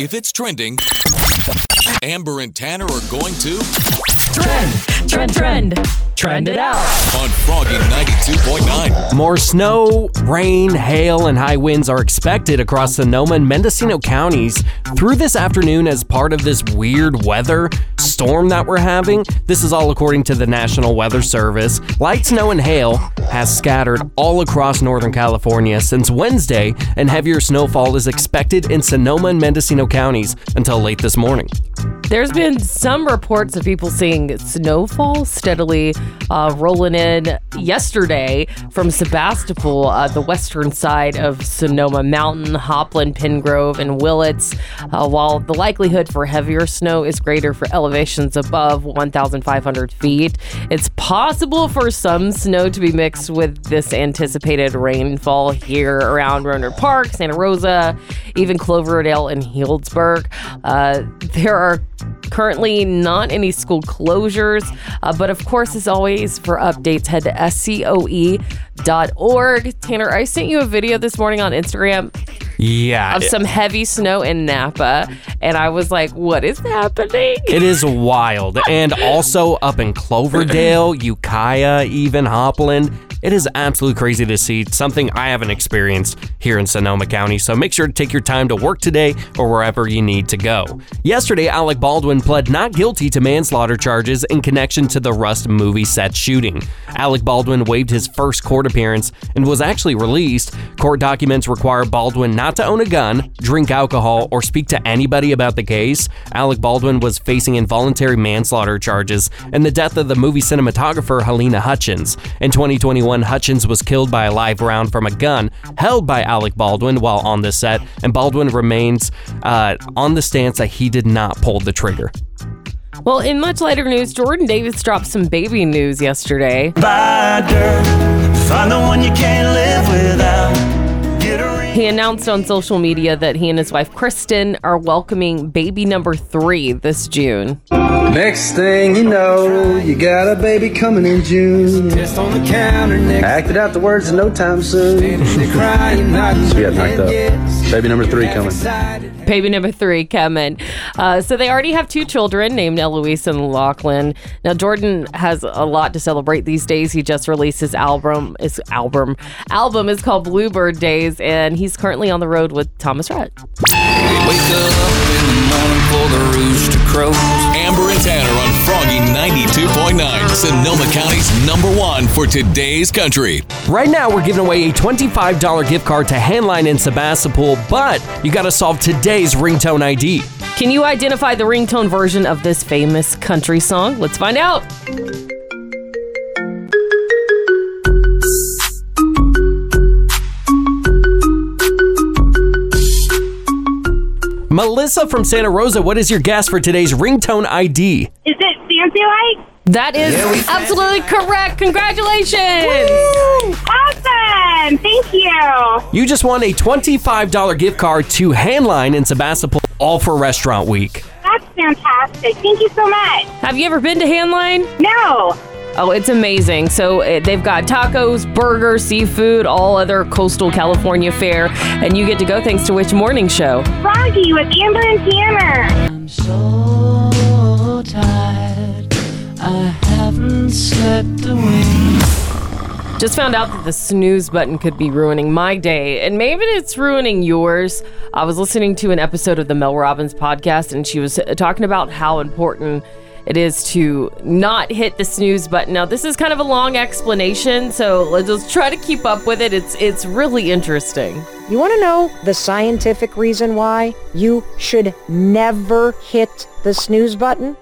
If it's trending, Amber and Tanner are going to Trend, trend, trend. Trend it out. on Froggy 92.9. More snow, rain, hail, and high winds are expected across Sonoma and Mendocino counties through this afternoon as part of this weird weather storm that we're having. This is all according to the National Weather Service. Light snow and hail has scattered all across Northern California since Wednesday, and heavier snowfall is expected in Sonoma and Mendocino counties until late this morning. Bye. There's been some reports of people seeing snowfall steadily uh, rolling in yesterday from Sebastopol, uh, the western side of Sonoma Mountain, Hopland, Penngrove, and Willits, uh, while the likelihood for heavier snow is greater for elevations above 1,500 feet. It's possible for some snow to be mixed with this anticipated rainfall here around Rohnert Park, Santa Rosa, even Cloverdale and Healdsburg. Uh, there are currently not any school closures, uh, but of course, as always, for updates, head to scoe.org. Tanner, I sent you a video this morning on Instagram Yeah. of some heavy snow in Napa, and I was like, what is happening? It is wild. And also up in Cloverdale, Ukiah, even Hopland. It is absolutely crazy to see something I haven't experienced here in Sonoma County. So make sure to take your time to work today or wherever you need to go. Yesterday, Alec Baldwin pled not guilty to manslaughter charges in connection to the Rust movie set shooting. Alec Baldwin waived his first court appearance and was actually released. Court documents require Baldwin not to own a gun, drink alcohol, or speak to anybody about the case. Alec Baldwin was facing involuntary manslaughter charges and the death of the movie cinematographer Halyna Hutchins. In 2021, Hutchins was killed by a live round from a gun held by Alec Baldwin while on the set, and Baldwin remains uh, on the stance that he did not pull the trigger. Well, in much lighter news, Jordan Davis dropped some baby news yesterday. Bye, girl. Find the one you can't live without. Get a ring. He announced on social media that he and his wife Kristen are welcoming baby number three this June. Next thing you know, you got a baby coming in June. Just on the counter next Acted out the words in no time soon. to crying, we got knocked up. Baby number three coming. Baby number three coming. Uh, so they already have two children named Eloise and Locklan. Now Jordan has a lot to celebrate these days. He just released his album. His album album is called Bluebird Days, and he's currently on the road with Thomas Rhett. Wake up in the the rooster crows. Amber and Tanner on Froggy 92.9. Sonoma County's number one for today's country. Right now, we're giving away a $25 gift card to Handline in Sebastopol, but you got to solve today's ringtone ID. Can you identify the ringtone version of this famous country song? Let's find out. Melissa from Santa Rosa, what is your guess for today's ringtone ID? Is it fancy like? That is absolutely correct. Congratulations. Awesome! Thank you. You just won a $25 gift card to Handline in Sebastopol, all for Restaurant Week. That's fantastic. Thank you so much. Have you ever been to Handline? No. Oh, it's amazing. So uh, they've got tacos, burgers, seafood, all other coastal California fare, and you get to go thanks to which morning show? Froggy with Amber and Tanner. I'm so tired. I haven't slept a wink. Just found out that the snooze button could be ruining my day, and maybe it's ruining yours. I was listening to an episode of the Mel Robbins podcast, and she was uh, talking about how important it is to not hit the snooze button. Now, this is kind of a long explanation, so let's just try to keep up with it. It's it's really interesting. You want to know the scientific reason why you should never hit the snooze button?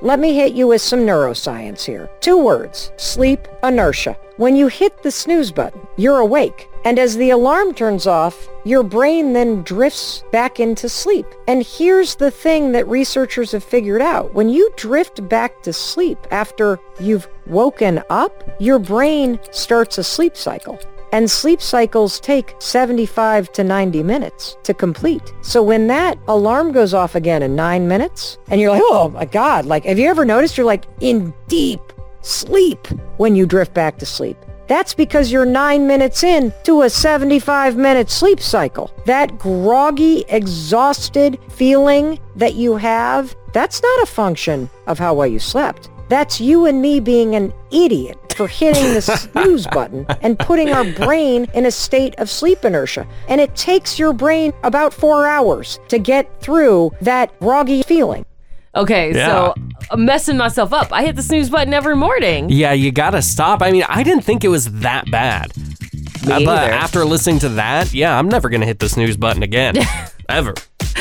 Let me hit you with some neuroscience here. Two words, sleep inertia. When you hit the snooze button, you're awake. And as the alarm turns off, your brain then drifts back into sleep. And here's the thing that researchers have figured out. When you drift back to sleep after you've woken up, your brain starts a sleep cycle. And sleep cycles take 75 to 90 minutes to complete. So when that alarm goes off again in nine minutes, and you're like, oh my God, like, have you ever noticed you're like in deep sleep when you drift back to sleep? That's because you're nine minutes in to a 75 minute sleep cycle. That groggy, exhausted feeling that you have, that's not a function of how well you slept. That's you and me being an idiot for hitting the snooze button and putting our brain in a state of sleep inertia. And it takes your brain about four hours to get through that groggy feeling. Okay, Yeah. so I'm messing myself up. I hit the snooze button every morning. Yeah, you gotta stop. I mean, I didn't think it was that bad. Uh, but either. after listening to that, yeah, I'm never gonna hit the snooze button again. Ever.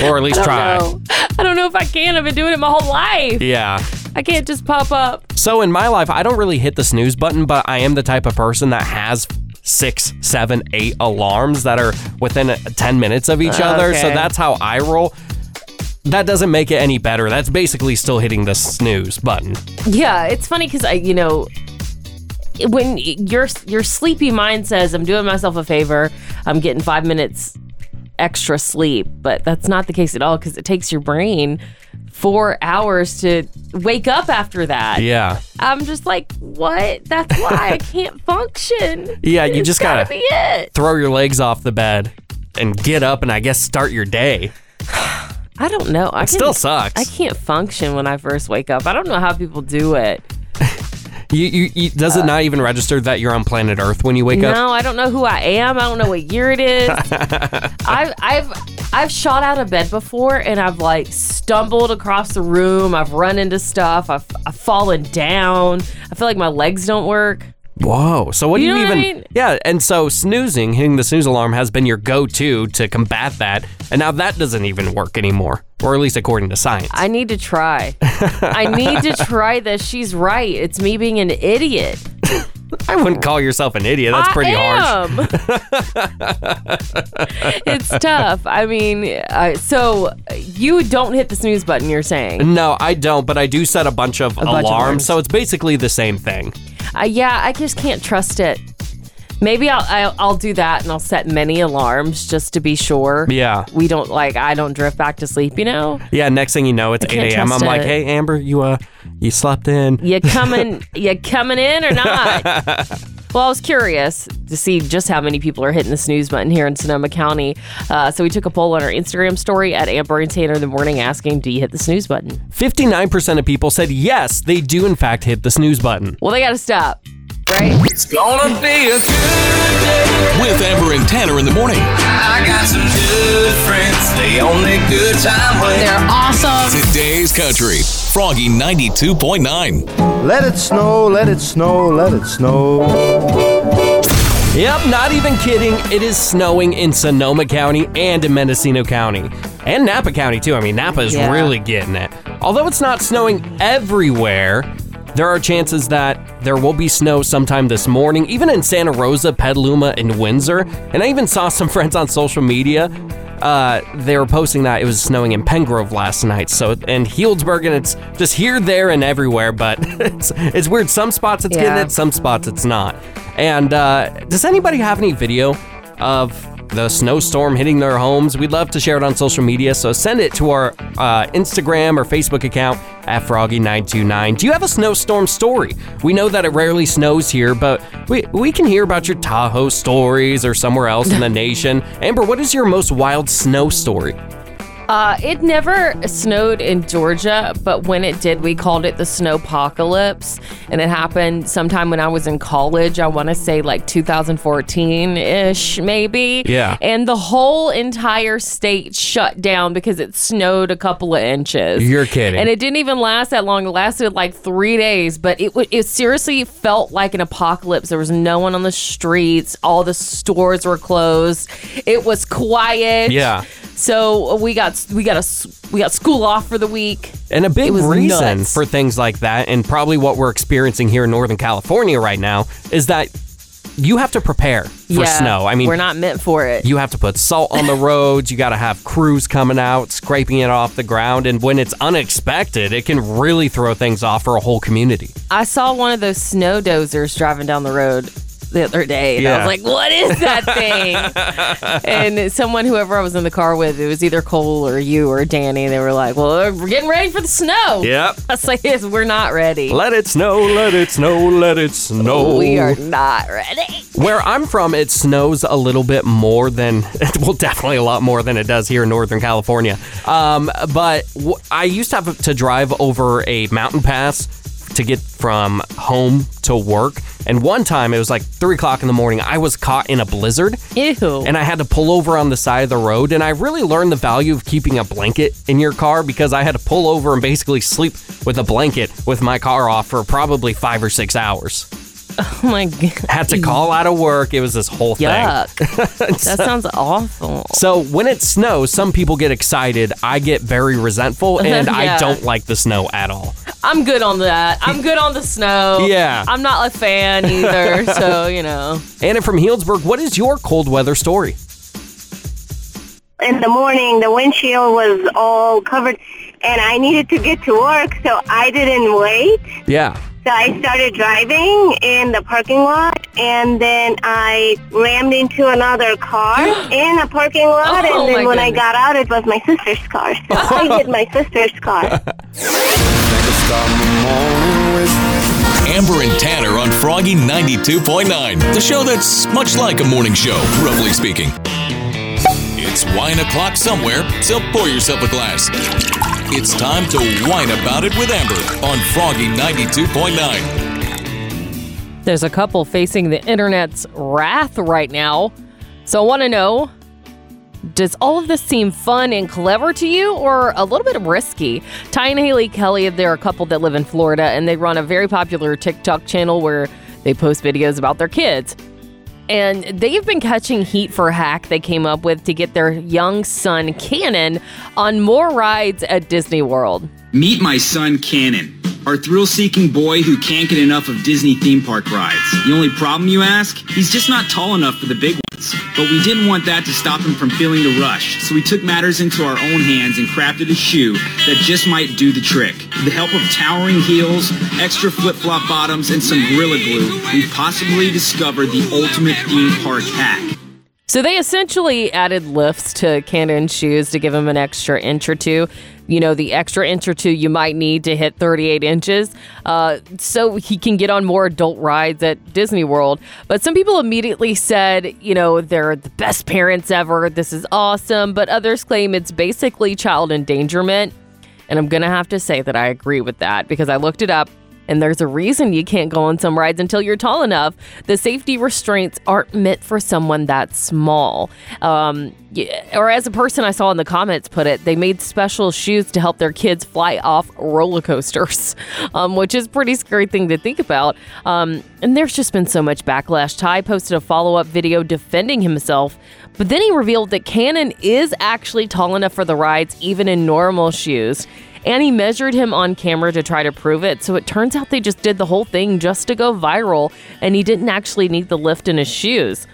Or at least try. No. I don't know if I can. I've been doing it my whole life. Yeah. I can't just pop up. So in my life, I don't really hit the snooze button, but I am the type of person that has six, seven, eight alarms that are within uh, 10 minutes of each other. So Okay. that's how I roll. That doesn't make it any better. That's basically still hitting the snooze button. Yeah, it's funny because I, you know, when your your sleepy mind says I'm doing myself a favor, I'm getting five minutes extra sleep, but that's not the case at all because it takes your brain four hours to wake up after that. Yeah. I'm just like, what? That's why I can't function. Yeah, you It's just gotta gotta be it. throw your legs off the bed and get up and I guess start your day. I don't know. I It still sucks. I can't function when I first wake up. I don't know how people do it. You, you, you, does it uh, not even register that you're on planet Earth when you wake up? No, I don't know who I am. I don't know what year it is. I've I've I've shot out of bed before and I've like stumbled across the room. I've run into stuff. I've, I've fallen down. I feel like my legs don't work. Whoa. So what do You you know what I even mean? Yeah, and so snoozing, hitting the snooze alarm has been your go-to to combat that. And now that doesn't even work anymore, or at least according to science. I need to try. I need to try this. She's right. It's me being an idiot. I wouldn't call yourself an idiot. That's pretty I harsh. it's tough. I mean, uh, so you don't hit the snooze button. You're saying? No, I don't, but I do set a bunch of bunch of alarms, alarms. so it's basically the same thing. Uh, yeah, I just can't trust it. Maybe I'll, I'll I'll do that and I'll set many alarms just to be sure. Yeah. We don't like I don't drift back to sleep. You know, Yeah, next thing you know, it's I can't 8 a.m. I'm trust like, it. hey, Amber, you uh, you slept in. you coming you coming in or not? Well, I was curious to see just how many people are hitting the snooze button here in Sonoma County. Uh, so we took a poll on our Instagram story at Amber and Tanner in the morning asking, Do you hit the snooze button? 59% of people said yes, they do in fact hit the snooze button. Well, they got to stop, right? It's gonna be a good day with Amber and Tanner in the morning. I got some good friends. They only good time when They're awesome. Today's Country, Froggy 92.9. Let it snow, let it snow, let it snow. Yep, not even kidding. It is snowing in Sonoma County and in Mendocino County. And Napa County, too. I mean, Napa is Yeah. really getting it. Although it's not snowing everywhere, there are chances that there will be snow sometime this morning, even in Santa Rosa, Petaluma, and Windsor. And I even saw some friends on social media. Uh, they were posting that it was snowing in Penngrove last night. So and Healdsburg, and it's just here, there, and everywhere. But it's it's weird. Some spots it's getting it, some spots it's not. And uh, does anybody have any video of the snowstorm hitting their homes? We'd love to share it on social media. So send it to our uh, Instagram or Facebook account at Froggy929. Do you have a snowstorm story? We know that it rarely snows here, but we, we can hear about your Tahoe stories or somewhere else in the nation. Amber, what is your most wild snow story? Uh, it never snowed in Georgia, but when it did, we called it the snowpocalypse. And it happened sometime when I was in college. I want to say like 2014 ish, maybe. Yeah. And the whole entire state shut down because it snowed a couple of inches. You're kidding. And it didn't even last that long. It lasted like three days, but it w- it seriously felt like an apocalypse. There was no one on the streets. All the stores were closed. It was quiet. Yeah. So we got we got a we got school off for the week. And a big reason nuts. for things like that, and probably what we're experiencing here in Northern California right now, is that you have to prepare for yeah, snow. I mean, we're not meant for it. you have to put salt on the roads. You got to have crews coming out, scraping it off the ground. And when it's unexpected, it can really throw things off for a whole community. I saw one of those snow dozers driving down the road the other day. And I was like, what is that thing? and someone, whoever I was in the car with, it was either Cole or you or Danny. They were like, well, we're getting ready for the snow. Yep. I was like, yes, we're not ready. Let it snow, let it snow, let it snow. We are not ready. Where I'm from, it snows a little bit more than, well, definitely a lot more than it does here in Northern California. Um, but w- I used to have to drive over a mountain pass to get from home to work. And one time, it was like three o'clock in the morning, I was caught in a blizzard. Ew. and I had to pull over on the side of the road. And I really learned the value of keeping a blanket in your car because I had to pull over and basically sleep with a blanket with my car off for probably five or six hours. oh my God. Had to call out of work. It was this whole thing. Yuck. that sounds awful. So when it snows, some people get excited. I get very resentful, and I Yeah. don't like the snow at all. I'm good on that. I'm good on the snow. Yeah. I'm not a fan either. so, you know. Anna from Healdsburg, what is your cold weather story? In the morning, the windshield was all covered, and I needed to get to work, so I didn't wait. Yeah. So I started driving in the parking lot, and then I rammed into another car in a parking lot, Oh, and then my when I got out, it was my sister's car. So I hit my sister's car. Amber and Tanner on Froggy 92.9, the show that's much like a morning show, roughly speaking. It's wine o'clock somewhere, so pour yourself a glass. It's time to whine about it with Amber on Froggy 92.9. There's a couple facing the internet's wrath right now. So I want to know does all of this seem fun and clever to you or a little bit risky? Ty and Haley Kelly, they're a couple that live in Florida and they run a very popular TikTok channel where they post videos about their kids. And they've been catching heat for a hack they came up with to get their young son, Cannon, on more rides at Disney World. Meet my son Cannon, our thrill-seeking boy who can't get enough of Disney theme park rides. The only problem, you ask? He's just not tall enough for the big But we didn't want that to stop him from feeling the rush, so we took matters into our own hands and crafted a shoe that just might do the trick. With the help of towering heels, extra flip-flop bottoms, and some Gorilla Glue, we possibly discovered the ultimate theme park hack. So they essentially added lifts to Cannon's shoes to give him an extra inch or two. You know, the extra inch or two you might need to hit 38 inches, uh, so he can get on more adult rides at Disney World. But some people immediately said, you know, they're the best parents ever. This is awesome. But others claim it's basically child endangerment. And I'm going to have to say that I agree with that because I looked it up and there's a reason you can't go on some rides until you're tall enough. The safety restraints aren't meant for someone that small. Um, or as a person I saw in the comments put it, they made special shoes to help their kids fly off roller coasters, um, which is pretty scary thing to think about. Um, and there's just been so much backlash. Ty posted a follow up video defending himself, but then he revealed that Cannon is actually tall enough for the rides, even in normal shoes. And he measured him on camera to try to prove it. So it turns out they just did the whole thing just to go viral, and he didn't actually need the lift in his shoes.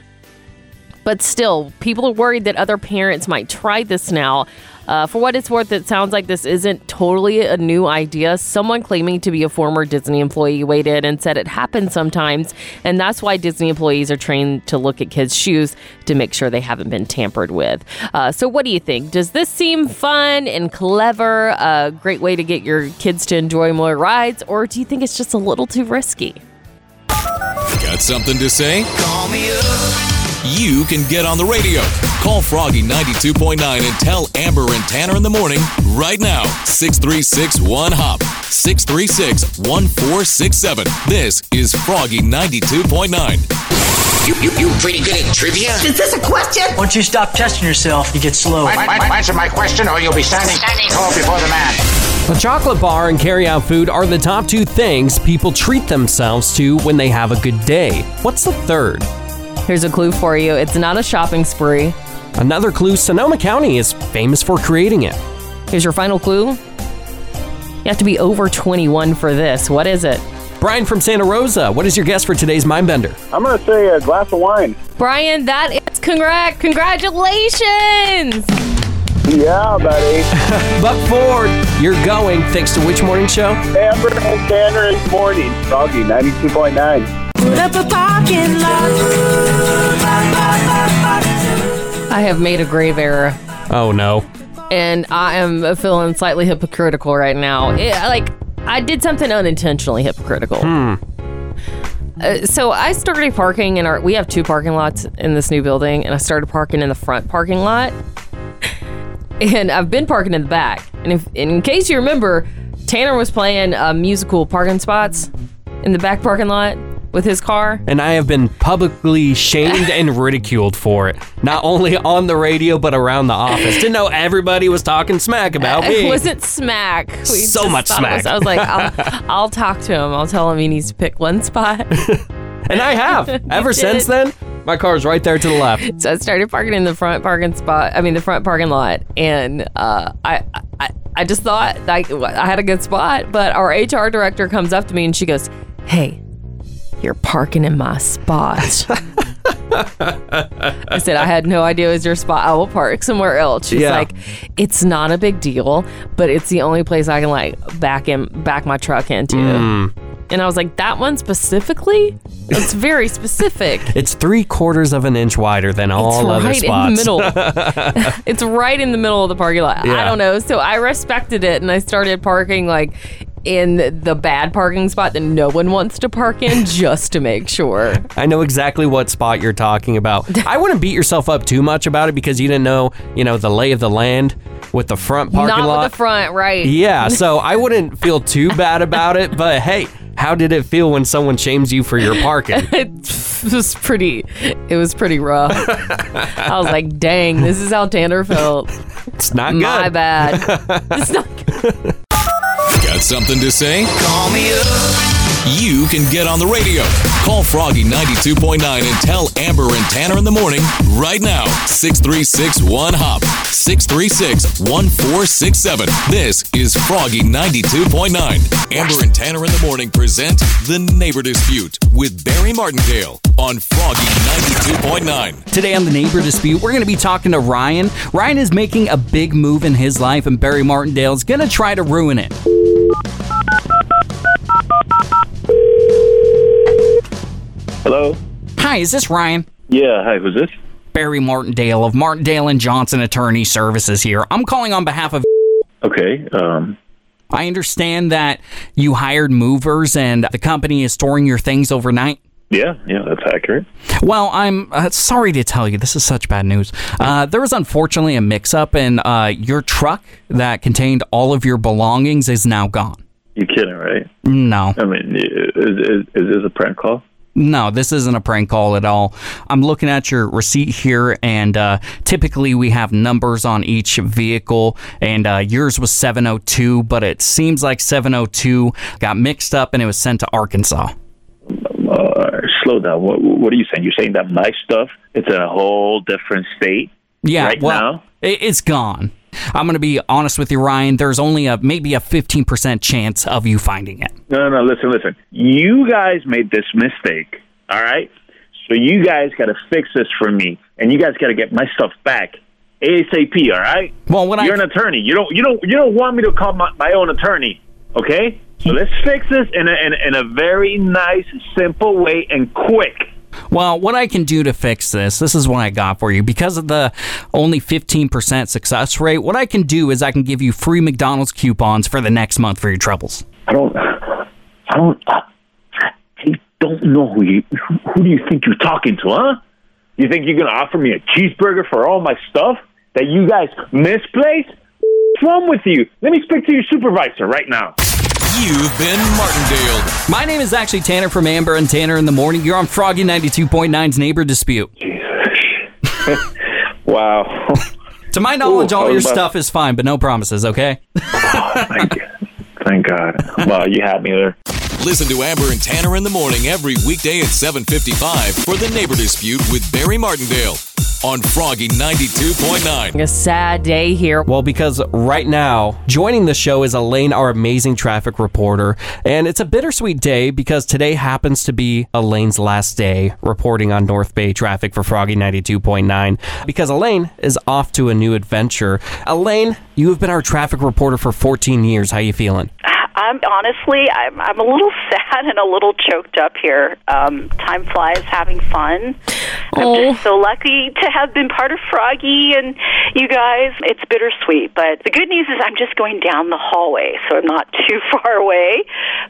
But still, people are worried that other parents might try this now. Uh, for what it's worth, it sounds like this isn't totally a new idea. Someone claiming to be a former Disney employee weighed in and said it happens sometimes, and that's why Disney employees are trained to look at kids' shoes to make sure they haven't been tampered with. Uh, so, what do you think? Does this seem fun and clever? A great way to get your kids to enjoy more rides, or do you think it's just a little too risky? Got something to say? Call me up. You can get on the radio. Call Froggy 92.9 and tell Amber and Tanner in the morning right now. 636 1 Hop. 636 1467. This is Froggy 92.9. You, you, you pretty good at trivia? Is this a question? Once you stop testing yourself, you get slow. Answer my question or you'll be standing tall before the man. A chocolate bar and carry-out food are the top two things people treat themselves to when they have a good day. What's the third? Here's a clue for you it's not a shopping spree. Another clue Sonoma County is famous for creating it. Here's your final clue. You have to be over 21 for this. What is it? Brian from Santa Rosa, what is your guess for today's Mindbender? I'm going to say a glass of wine. Brian, that is correct. Congratulations! Yeah, buddy. Buck Ford, you're going thanks to which morning show? Amber and Tanner in the morning. Froggy 92.9. put up a parking lot. I have made a grave error. Oh no. and I am feeling slightly hypocritical right now. It, like I did something unintentionally hypocritical. Hmm. Uh, so I started parking in our. We have two parking lots in this new building, and I started parking in the front parking lot. And I've been parking in the back. And if, in case you remember, Tanner was playing uh, musical parking spots in the back parking lot with his car. And I have been publicly shamed and ridiculed for it. Not only on the radio, but around the office. Didn't know everybody was talking smack about me. It wasn't smack. We So much it was- smack. I was like, I'll, I'll talk to him. I'll tell him he needs to pick one spot. and I have. Ever You since then, my car's right there to the left. So I started parking in the front parking spot. I mean, the front parking lot, and uh, I, I, I just thought like I had a good spot. But our HR director comes up to me and she goes, "Hey, you're parking in my spot." I said, "I had no idea it was your spot. I will park somewhere else." She's Yeah. like, "It's not a big deal, but it's the only place I can like back in back my truck into." Mm. And I was like, "That one specifically? It's very specific." It's three quarters of an inch wider than all it's other right spots. in the middle. it's right in the middle of the parking lot. I don't know. So I respected it and I started parking like in the bad parking spot that no one wants to park in just to make sure. I know exactly what spot you're talking about. I wouldn't beat yourself up too much about it because you didn't know, you know, the lay of the land with the front parking Not lot. with the front, right? Yeah, so I wouldn't feel too bad about it, but hey, how did it feel when someone shames you for your parking? it was pretty it was pretty rough. I was like, dang, this is how Tanner felt. It's not good. My bad. It's not Got something to say? Call me up. You can get on the radio. Call Froggy 92.9 and tell Amber and Tanner in the morning right now. 636 1 Hop. 636 1467. This is Froggy 92.9. Amber and Tanner in the morning present The Neighbor Dispute with Barry Martindale on Froggy 92.9. Today on the Neighbor Dispute, we're going to be talking to Ryan. Ryan is making a big move in his life, and Barry Martindale is going to try to ruin it. Hello? Hi, is this Ryan? Yeah, hi, who's this? Barry Martindale of Martindale and Johnson Attorney Services here. I'm calling on behalf of. Okay, um, I understand that you hired movers and the company is storing your things overnight. Yeah, yeah, that's accurate. Well, I'm uh, sorry to tell you, this is such bad news. Uh, there was unfortunately a mix up, and uh, your truck that contained all of your belongings is now gone. You kidding, right? No. I mean, is, is, is this a prank call? No, this isn't a prank call at all. I'm looking at your receipt here, and uh, typically we have numbers on each vehicle, and uh, yours was 702, but it seems like 702 got mixed up and it was sent to Arkansas. Uh, slow down. What, what are you saying? You're saying that my stuff, it's in a whole different state Yeah, right well, now? it- it's gone. I'm going to be honest with you, Ryan. There's only a maybe a 15% chance of you finding it. No, no, no, listen, listen. You guys made this mistake, all right? So you guys got to fix this for me, and you guys got to get my stuff back ASAP, all right? Well, when You're an attorney. You don't, you don't, you don't want me to call my, my own attorney, okay? So let's fix this in a, in, in a very nice, simple way and quick. Well, what I can do to fix this, this is what I got for you. Because of the only 15% success rate, what I can do is I can give you free McDonald's coupons for the next month for your troubles. I don't, I don't, I, don't know who you, who do you think you're talking to, huh? You think you're gonna offer me a cheeseburger for all my stuff that you guys misplaced? What's wrong with you? Let me speak to your supervisor right now. You've been Martindale. My name is actually Tanner from Amber and Tanner in the Morning. You're on Froggy 92.9's Neighbor Dispute. Jesus. Wow. To my knowledge, Ooh, all your about- stuff is fine, but no promises, okay? Thank thank God. Wow, you had me there. Listen to Amber and Tanner in the morning every weekday at 7:55 for the Neighbor Dispute with Barry Martindale on Froggy 92.9. A sad day here. Well, because right now, joining the show is Elaine, our amazing traffic reporter. And it's a bittersweet day because today happens to be Elaine's last day reporting on North Bay traffic for Froggy 92.9 because Elaine is off to a new adventure. Elaine, you have been our traffic reporter for 14 years. How you feeling? I'm honestly, I'm, I'm a little sad and a little choked up here. Um, time flies having fun. I'm just so lucky to have been part of Froggy and you guys. It's bittersweet, but the good news is I'm just going down the hallway, so I'm not too far away.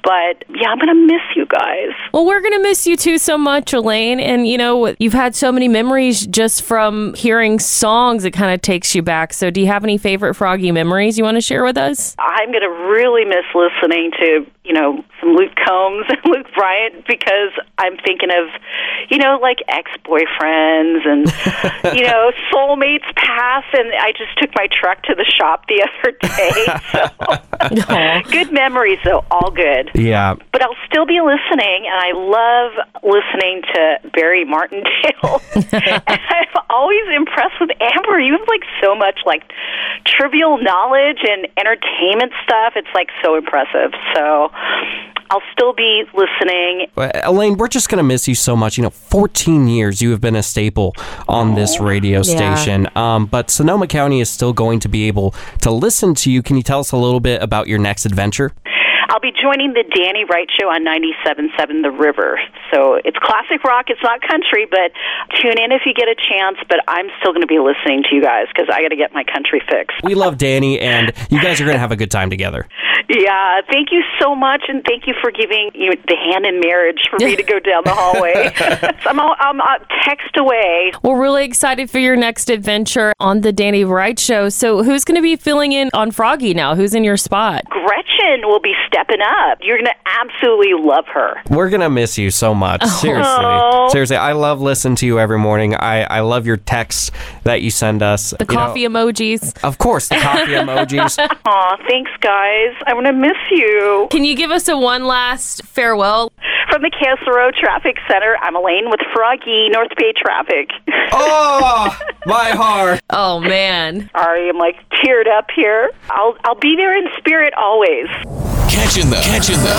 But yeah, I'm going to miss you guys. Well, we're going to miss you too so much, Elaine. And, you know, you've had so many memories just from hearing songs. It kind of takes you back. So, do you have any favorite Froggy memories you want to share with us? I'm going to really miss listening to, you know, some Luke Combs and Luke Bryan because I'm thinking of, you know, like ex boyfriends and, you know, soulmates pass. And I just took my truck to the shop the other day. So, good memories, though, all good. Yeah. But I'll still be listening, and I love listening to Barry Martindale. and I'm always impressed with Amber. You have like so much like trivial knowledge and entertainment stuff. It's like so impressive. So I'll still be listening. Well, Elaine, we're just going to miss you so much. You know, 14 years you have been a staple on this radio Yeah. station. Um, but Sonoma County is still going to be able to listen to you. Can you tell us a little bit about your next adventure? I'll be joining the Danny Wright Show on 97.7 The River. So it's classic rock. It's not country, but tune in if you get a chance. But I'm still going to be listening to you guys because I got to get my country fix. We love Danny, and you guys are going to have a good time together. Yeah, thank you so much, and thank you for giving you the hand in marriage for me to go down the hallway. So I'm, all, I'm uh, text away. We're really excited for your next adventure on the Danny Wright Show. So, who's going to be filling in on Froggy now? Who's in your spot? Gretchen will be stepping up. You're going to absolutely love her. We're going to miss you so much. Oh. Seriously. Oh. Seriously. I love listening to you every morning. I, I love your texts that you send us. The You know, coffee emojis. of course, the coffee emojis. Aw, thanks, guys. I'm going to miss you. Can you give us a one last farewell? From the Castle Traffic Center, I'm Elaine with Froggy, North Bay Traffic. Oh, my heart. Oh, man. Sorry, I'm like teared up here. I'll, I'll be there in spirit always. Catching the, catching the,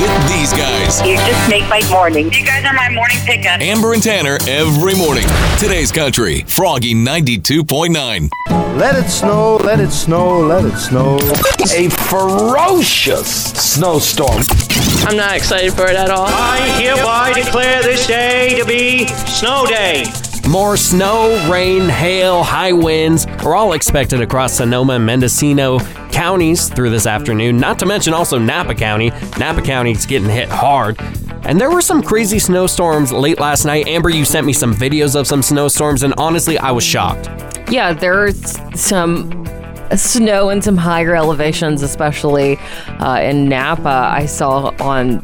with these guys. You just make my morning. You guys are my morning pickup. Amber and Tanner every morning. Today's country, Froggy 92.9. Let it snow, let it snow, let it snow. A ferocious snowstorm. I'm not excited for it at all. I hereby declare this day to be Snow Day. More snow, rain, hail, high winds are all expected across Sonoma and Mendocino counties through this afternoon, not to mention also Napa County. Napa County's getting hit hard. And there were some crazy snowstorms late last night. Amber, you sent me some videos of some snowstorms, and honestly, I was shocked. Yeah, there's some snow in some higher elevations, especially uh, in Napa. I saw on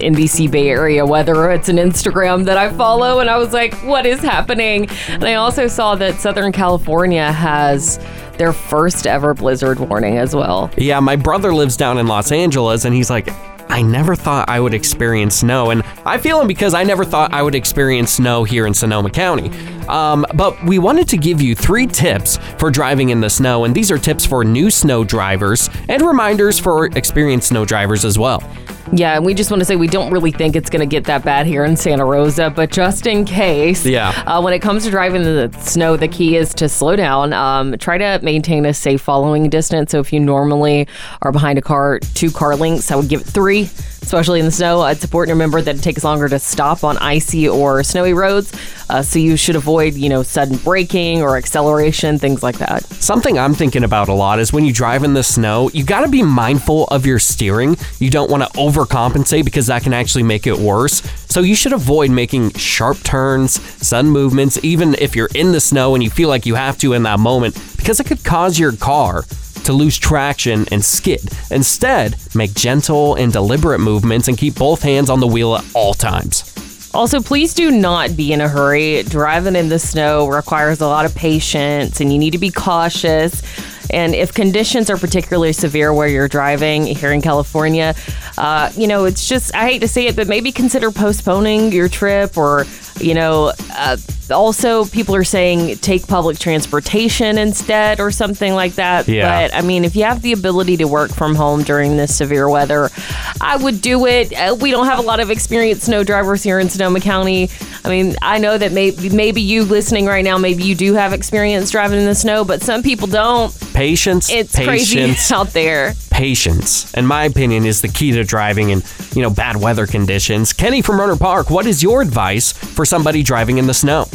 NBC Bay Area weather. It's an Instagram that I follow, and I was like, what is happening? And I also saw that Southern California has their first ever blizzard warning as well. Yeah, my brother lives down in Los Angeles, and he's like, I never thought I would experience snow. And I feel him because I never thought I would experience snow here in Sonoma County. Um, but we wanted to give you three tips for driving in the snow, and these are tips for new snow drivers and reminders for experienced snow drivers as well. Yeah, and we just want to say we don't really think it's going to get that bad here in Santa Rosa, but just in case. Yeah. Uh, when it comes to driving in the snow, the key is to slow down. Um, try to maintain a safe following distance. So if you normally are behind a car, two car lengths, I would give it three, especially in the snow. It's important to remember that it takes longer to stop on icy or snowy roads. Uh, so you should avoid, you know, sudden braking or acceleration, things like that. Something I'm thinking about a lot is when you drive in the snow, you got to be mindful of your steering. You don't want to overcompensate because that can actually make it worse. So you should avoid making sharp turns, sudden movements, even if you're in the snow and you feel like you have to in that moment, because it could cause your car to lose traction and skid. Instead, make gentle and deliberate movements and keep both hands on the wheel at all times. Also, please do not be in a hurry. Driving in the snow requires a lot of patience and you need to be cautious. And if conditions are particularly severe where you're driving here in California, uh, you know, it's just, I hate to say it, but maybe consider postponing your trip or, you know, uh, also people are saying take public transportation instead or something like that. Yeah. But I mean, if you have the ability to work from home during this severe weather, I would do it. Uh, we don't have a lot of experienced snow drivers here in Sonoma County. I mean, I know that maybe maybe you listening right now, maybe you do have experience driving in the snow, but some people don't. Patience, It's patience, crazy out there. patience, in my opinion, is the key to driving in, you know, bad weather conditions. Kenny from Rohnert Park, what is your advice for somebody driving in the snow?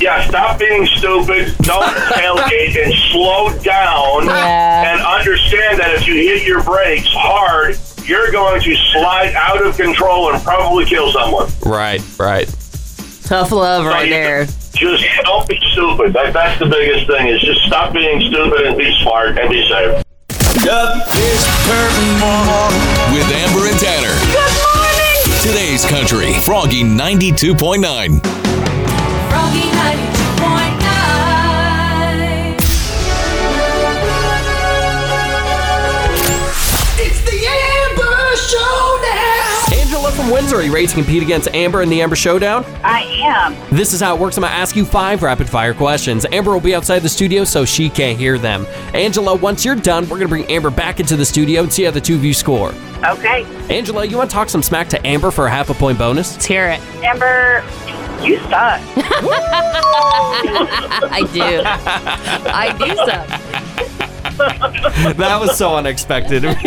Yeah, stop being stupid. Don't tailgate and slow down. And understand that if you hit your brakes hard, you're going to slide out of control and probably kill someone. Right, right. Tough love right you- there. Just don't be stupid. That, that's the biggest thing. Is just stop being stupid and be smart and be safe. With Amber and Tanner. Good morning. Today's Country, Froggy 92.9. from Windsor, are you ready to compete against Amber in the Amber Showdown? I am. This is how it works. I'm going to ask you five rapid fire questions. Amber will be outside the studio so she can't hear them. Angela, once you're done, we're going to bring Amber back into the studio and see how the two of you score. Okay. Angela, you want to talk some smack to Amber for a half a point bonus? Let's hear it. Amber, you suck. I do. I do suck. that was so unexpected.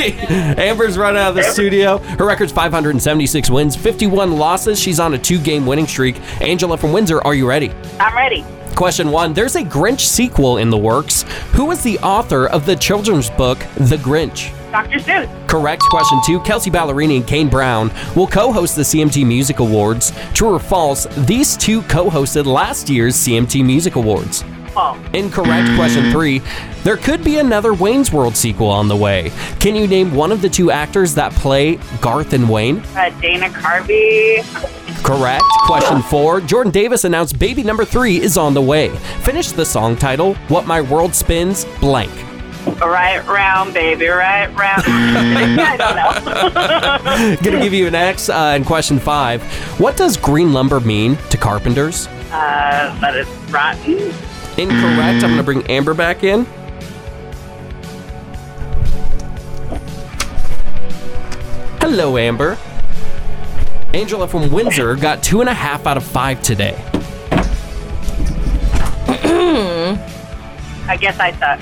Amber's run out of the studio. Her record's 576 wins, 51 losses. She's on a two game winning streak. Angela from Windsor, are you ready? I'm ready. Question one There's a Grinch sequel in the works. Who is the author of the children's book, The Grinch? Dr. Seuss. Correct. Question two Kelsea Ballerini and Kane Brown will co host the CMT Music Awards. True or false? These two co hosted last year's CMT Music Awards. False. Incorrect. Question three. There could be another Wayne's World sequel on the way. Can you name one of the two actors that play Garth and Wayne? Uh, Dana Carvey. Correct. Question four. Jordan Davis announced baby number three is on the way. Finish the song title, What My World Spins Blank. Right round, baby, right round. I don't know. Gonna give you an X. Uh, and question five. What does green lumber mean to carpenters? uh, it's rotten. Incorrect. I'm gonna bring Amber back in. Hello, Amber. Angela from Windsor got two and a half out of five today. I guess I suck.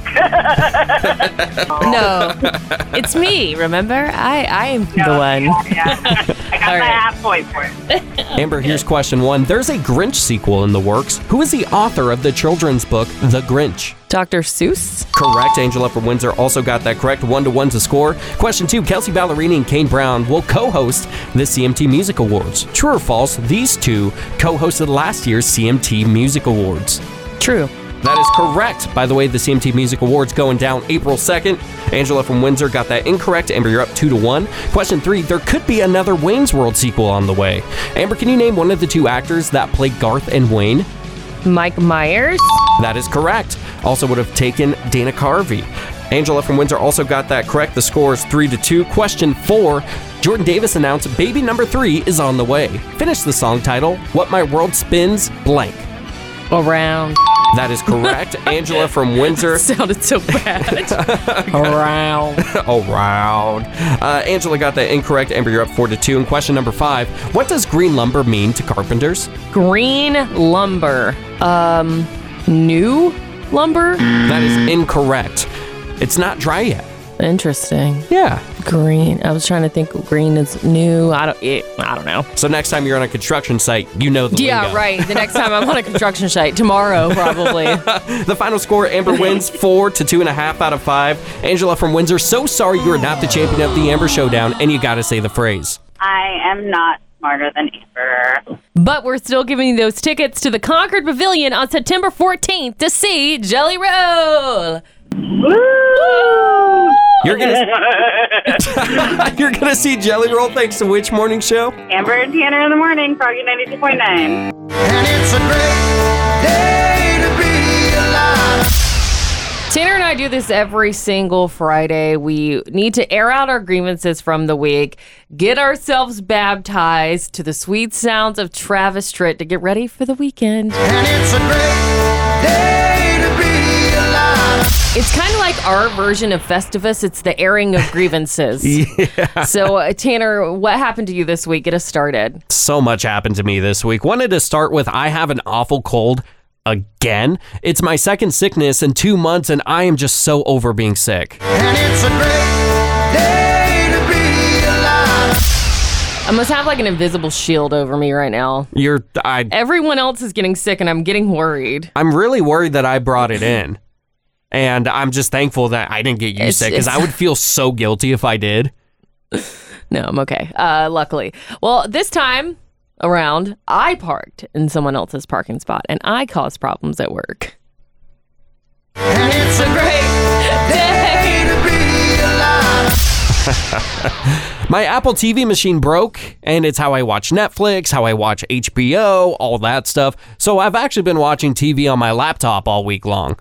no, it's me. Remember, I I am the one. Yeah. I got my half point for it. Amber, here's question one. There's a Grinch sequel in the works. Who is the author of the children's book, The Grinch? Dr. Seuss. Correct. Angela from Windsor also got that correct. One to one to score. Question two Kelsea Ballerini and Kane Brown will co host the CMT Music Awards. True or false? These two co hosted last year's CMT Music Awards. True. That is correct. By the way, the CMT Music Awards going down April 2nd. Angela from Windsor got that incorrect. Amber, you're up two to one. Question three There could be another Wayne's World sequel on the way. Amber, can you name one of the two actors that played Garth and Wayne? Mike Myers. That is correct. Also would have taken Dana Carvey. Angela from Windsor also got that correct. The score is three to two. Question four. Jordan Davis announced baby number three is on the way. Finish the song title, What My World Spins Blank. Around. That is correct. Angela from Windsor. Sounded so bad. Around. Around. Uh, Angela got that incorrect. Amber, you're up four to two. And question number five. What does green lumber mean to carpenters? Green lumber. Um, new lumber. That is incorrect. It's not dry yet. Interesting. Yeah. Green. I was trying to think. Green is new. I don't. It, I don't know. So next time you're on a construction site, you know the Yeah, lingo. right. The next time I'm on a construction site tomorrow, probably. The final score, Amber wins four to two and a half out of five. Angela from Windsor, so sorry you are not the champion of the Amber Showdown, and you gotta say the phrase. I am not smarter than Amber. But we're still giving you those tickets to the Concord Pavilion on September 14th to see Jelly Roll. You're gonna You're gonna see Jelly Roll thanks to which morning show? Amber and Tanner in the morning, Froggy 92.9. Tanner and I do this every single Friday. We need to air out our grievances from the week, get ourselves baptized to the sweet sounds of Travis Tritt to get ready for the weekend. It's kind of like our version of Festivus. It's the airing of grievances. Yeah. So, uh, Tanner, what happened to you this week? Get us started. So much happened to me this week. Wanted to start with I have an awful cold again. It's my second sickness in two months, and I am just so over being sick. day to be alive. I must have like an invisible shield over me right now. You're I Everyone else is getting sick and I'm getting worried. I'm really worried that I brought it in. And I'm just thankful that I didn't get you It's- sick because I would feel so guilty if I did. No, I'm okay. Uh, luckily. Well, this time around, I parked in someone else's parking spot and I caused problems at work. And it's a great day to be alive. My Apple TV machine broke, and it's how I watch Netflix, how I watch HBO, all that stuff. So I've actually been watching TV on my laptop all week long.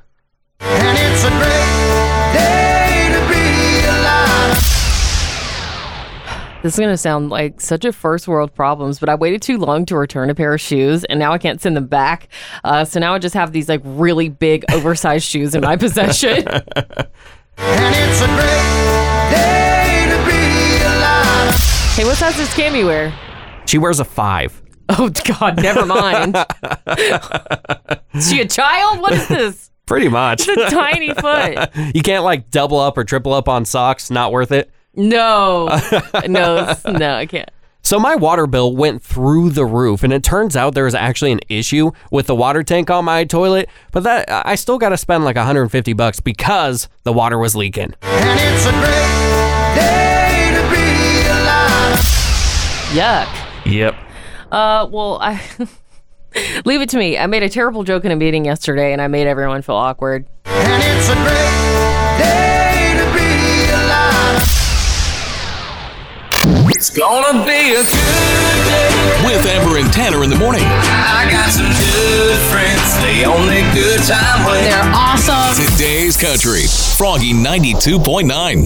This is going to sound like such a first world problems, but I waited too long to return a pair of shoes and now I can't send them back. Uh, so now I just have these like really big oversized shoes in my possession. And it's a great day to be alive. hey, what size does Cammy wear? She wears a five. Oh, God, never mind. is she a child? What is this? Pretty much. It's a tiny foot. you can't like double up or triple up on socks. Not worth it. No, no, it's- no, I can't. So my water bill went through the roof, and it turns out there was actually an issue with the water tank on my toilet. But that I still got to spend like 150 bucks because the water was leaking. And it's a great day to be alive. Yuck. Yep. Uh, well, I leave it to me. I made a terrible joke in a meeting yesterday, and I made everyone feel awkward. And it's a great day to be alive. It's gonna be a good day. With Amber and Tanner in the morning. I got some good friends. They on their good time way. They're awesome. Today's Country. Froggy 92.9.